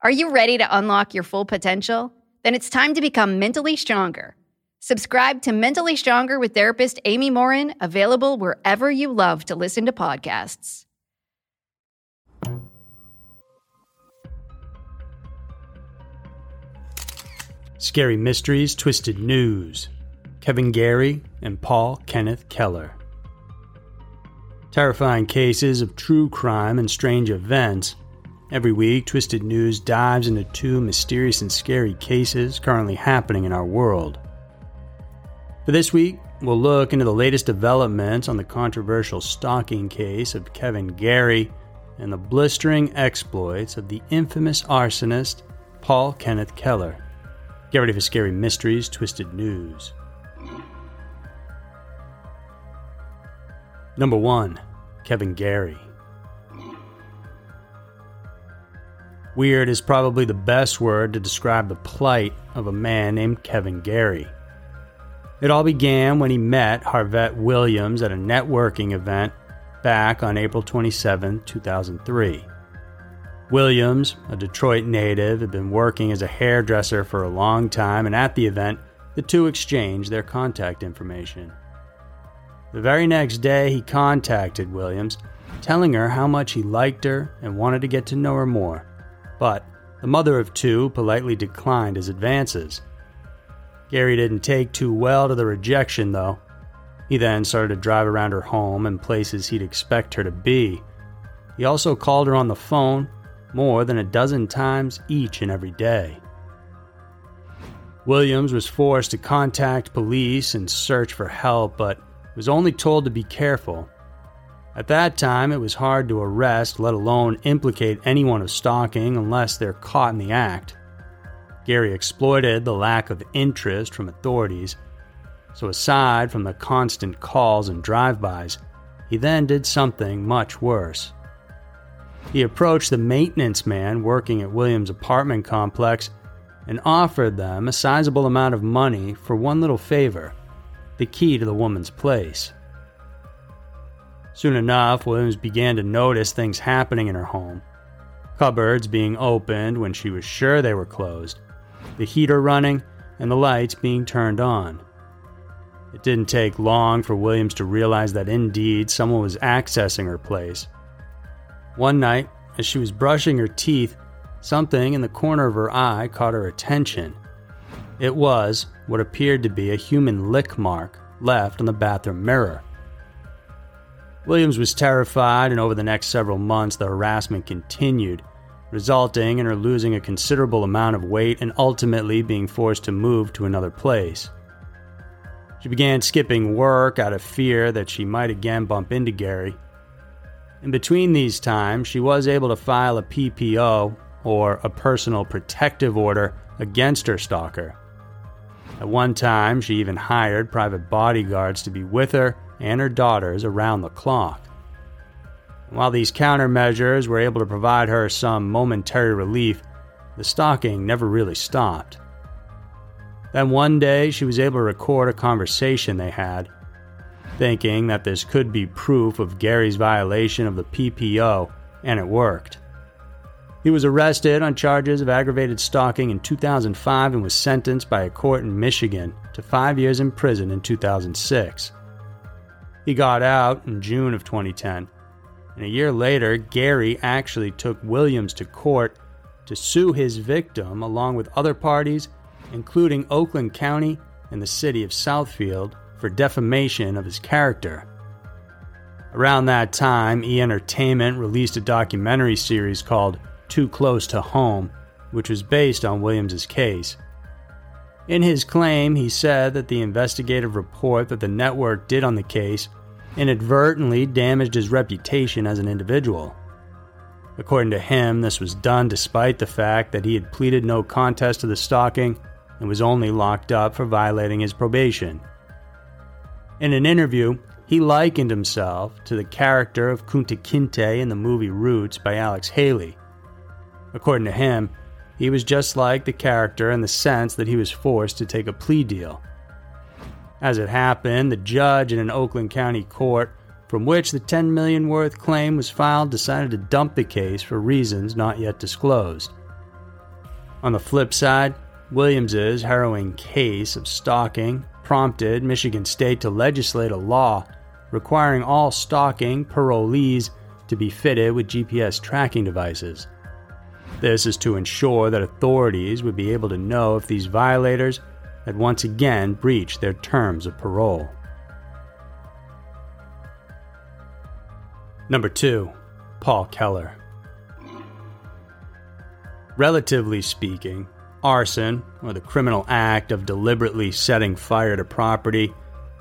Are you ready to unlock your full potential? Then it's time to become mentally stronger. Subscribe to Mentally Stronger with therapist Amy Morin, available wherever you love to listen to podcasts. Scary Mysteries, Twisted News. Kevin Gary and Paul Kenneth Keller. Terrifying cases of true crime and strange events. Every week, Twisted News dives into two mysterious and scary cases currently happening in our world. For this week, we'll look into the latest developments on the controversial stalking case of Kevin Gary and the blistering exploits of the infamous arsonist Paul Kenneth Keller. Get ready for Scary Mysteries, Twisted News. Number 1 Kevin Gary. Weird is probably the best word to describe the plight of a man named Kevin Gary. It all began when he met Harvette Williams at a networking event back on April 27, 2003. Williams, a Detroit native, had been working as a hairdresser for a long time, and at the event, the two exchanged their contact information. The very next day, he contacted Williams, telling her how much he liked her and wanted to get to know her more. But the mother of two politely declined his advances. Gary didn't take too well to the rejection, though. He then started to drive around her home and places he'd expect her to be. He also called her on the phone more than a dozen times each and every day. Williams was forced to contact police and search for help, but was only told to be careful. At that time, it was hard to arrest, let alone implicate anyone of stalking unless they're caught in the act. Gary exploited the lack of interest from authorities, so aside from the constant calls and drive-bys, he then did something much worse. He approached the maintenance man working at Williams' apartment complex and offered them a sizable amount of money for one little favor the key to the woman's place. Soon enough, Williams began to notice things happening in her home cupboards being opened when she was sure they were closed, the heater running, and the lights being turned on. It didn't take long for Williams to realize that indeed someone was accessing her place. One night, as she was brushing her teeth, something in the corner of her eye caught her attention. It was what appeared to be a human lick mark left on the bathroom mirror. Williams was terrified, and over the next several months, the harassment continued, resulting in her losing a considerable amount of weight and ultimately being forced to move to another place. She began skipping work out of fear that she might again bump into Gary. In between these times, she was able to file a PPO, or a personal protective order, against her stalker. At one time, she even hired private bodyguards to be with her and her daughters around the clock. While these countermeasures were able to provide her some momentary relief, the stalking never really stopped. Then one day, she was able to record a conversation they had, thinking that this could be proof of Gary's violation of the PPO, and it worked. He was arrested on charges of aggravated stalking in 2005 and was sentenced by a court in Michigan to five years in prison in 2006. He got out in June of 2010, and a year later, Gary actually took Williams to court, to sue his victim along with other parties, including Oakland County and the city of Southfield, for defamation of his character. Around that time, E Entertainment released a documentary series called Too Close to Home, which was based on Williams's case. In his claim, he said that the investigative report that the network did on the case inadvertently damaged his reputation as an individual. According to him, this was done despite the fact that he had pleaded no contest to the stalking and was only locked up for violating his probation. In an interview, he likened himself to the character of Kunta Kinte in the movie Roots by Alex Haley. According to him, he was just like the character in the sense that he was forced to take a plea deal. As it happened, the judge in an Oakland County court from which the 10 million worth claim was filed decided to dump the case for reasons not yet disclosed. On the flip side, Williams's harrowing case of stalking prompted Michigan State to legislate a law requiring all stalking parolees to be fitted with GPS tracking devices. This is to ensure that authorities would be able to know if these violators had once again breached their terms of parole. Number 2. Paul Keller. Relatively speaking, arson, or the criminal act of deliberately setting fire to property,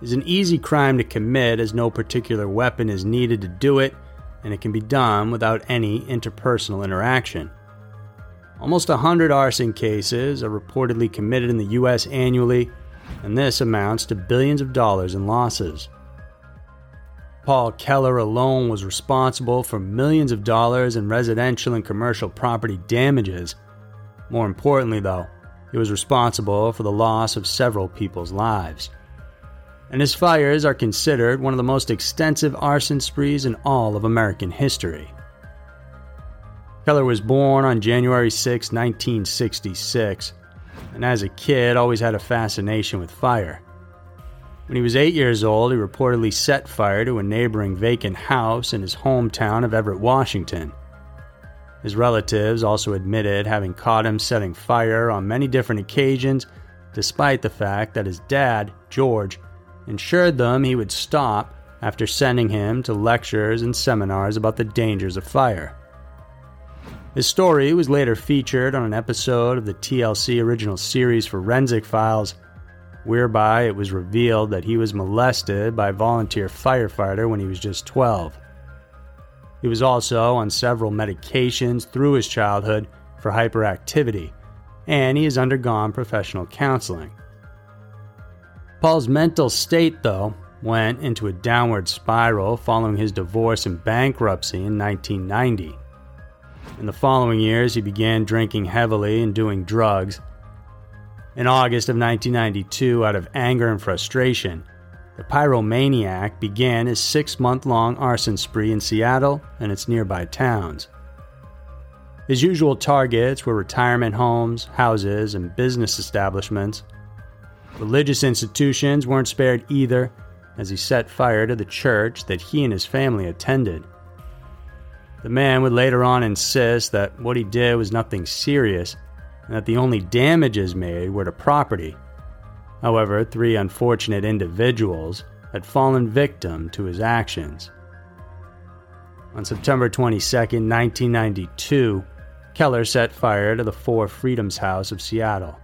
is an easy crime to commit as no particular weapon is needed to do it, and it can be done without any interpersonal interaction. Almost 100 arson cases are reportedly committed in the U.S. annually, and this amounts to billions of dollars in losses. Paul Keller alone was responsible for millions of dollars in residential and commercial property damages. More importantly, though, he was responsible for the loss of several people's lives. And his fires are considered one of the most extensive arson sprees in all of American history. Keller was born on January 6, 1966, and as a kid always had a fascination with fire. When he was eight years old, he reportedly set fire to a neighboring vacant house in his hometown of Everett, Washington. His relatives also admitted having caught him setting fire on many different occasions, despite the fact that his dad, George, ensured them he would stop after sending him to lectures and seminars about the dangers of fire. His story was later featured on an episode of the TLC original series Forensic Files whereby it was revealed that he was molested by a volunteer firefighter when he was just 12. He was also on several medications through his childhood for hyperactivity, and he has undergone professional counseling. Paul's mental state, though, went into a downward spiral following his divorce and bankruptcy in 1990. In the following years, he began drinking heavily and doing drugs, in August of 1992, out of anger and frustration, the pyromaniac began his six month long arson spree in Seattle and its nearby towns. His usual targets were retirement homes, houses, and business establishments. Religious institutions weren't spared either, as he set fire to the church that he and his family attended. The man would later on insist that what he did was nothing serious and that the only damages made were to property. However, three unfortunate individuals had fallen victim to his actions. On September 22, 1992, Keller set fire to the Four Freedoms House of Seattle.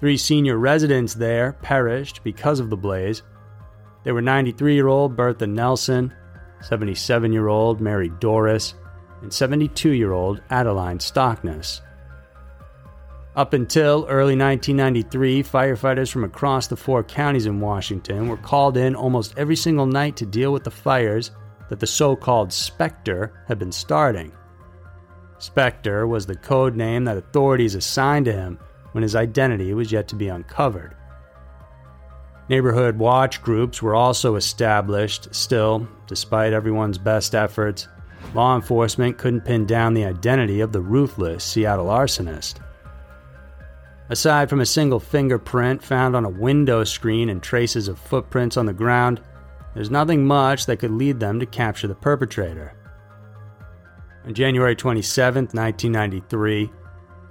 Three senior residents there perished because of the blaze. They were 93 year old Bertha Nelson, 77 year old Mary Doris, and 72 year old Adeline Stockness. Up until early 1993, firefighters from across the four counties in Washington were called in almost every single night to deal with the fires that the so called Spectre had been starting. Spectre was the code name that authorities assigned to him when his identity was yet to be uncovered. Neighborhood watch groups were also established, still, despite everyone's best efforts, law enforcement couldn't pin down the identity of the ruthless Seattle arsonist. Aside from a single fingerprint found on a window screen and traces of footprints on the ground, there's nothing much that could lead them to capture the perpetrator. On January 27, 1993,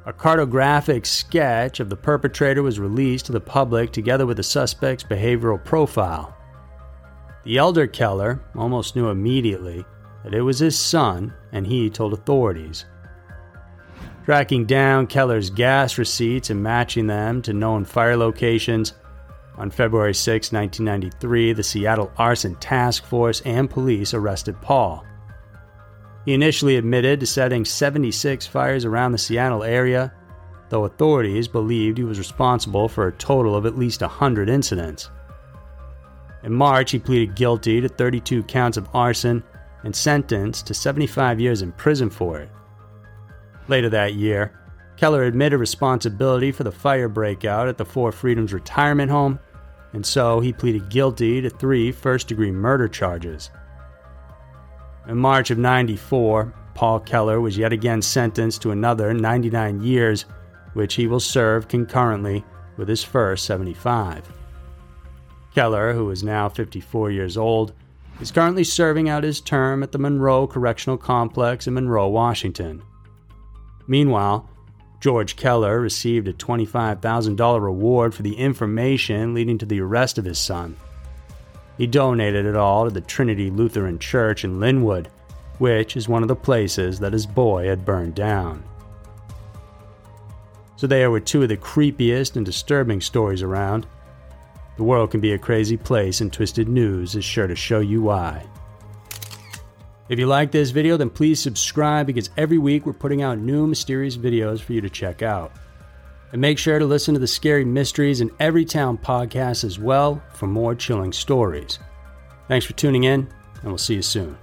a cartographic sketch of the perpetrator was released to the public together with the suspect's behavioral profile. The elder Keller almost knew immediately that it was his son, and he told authorities. Tracking down Keller's gas receipts and matching them to known fire locations, on February 6, 1993, the Seattle Arson Task Force and police arrested Paul. He initially admitted to setting 76 fires around the Seattle area, though authorities believed he was responsible for a total of at least 100 incidents. In March, he pleaded guilty to 32 counts of arson and sentenced to 75 years in prison for it. Later that year, Keller admitted responsibility for the fire breakout at the Four Freedoms retirement home, and so he pleaded guilty to three first degree murder charges. In March of 94, Paul Keller was yet again sentenced to another 99 years, which he will serve concurrently with his first 75. Keller, who is now 54 years old, is currently serving out his term at the Monroe Correctional Complex in Monroe, Washington. Meanwhile, George Keller received a $25,000 reward for the information leading to the arrest of his son. He donated it all to the Trinity Lutheran Church in Lynnwood, which is one of the places that his boy had burned down. So, there were two of the creepiest and disturbing stories around. The world can be a crazy place, and Twisted News is sure to show you why. If you like this video, then please subscribe because every week we're putting out new mysterious videos for you to check out. And make sure to listen to the Scary Mysteries in Every Town podcast as well for more chilling stories. Thanks for tuning in, and we'll see you soon.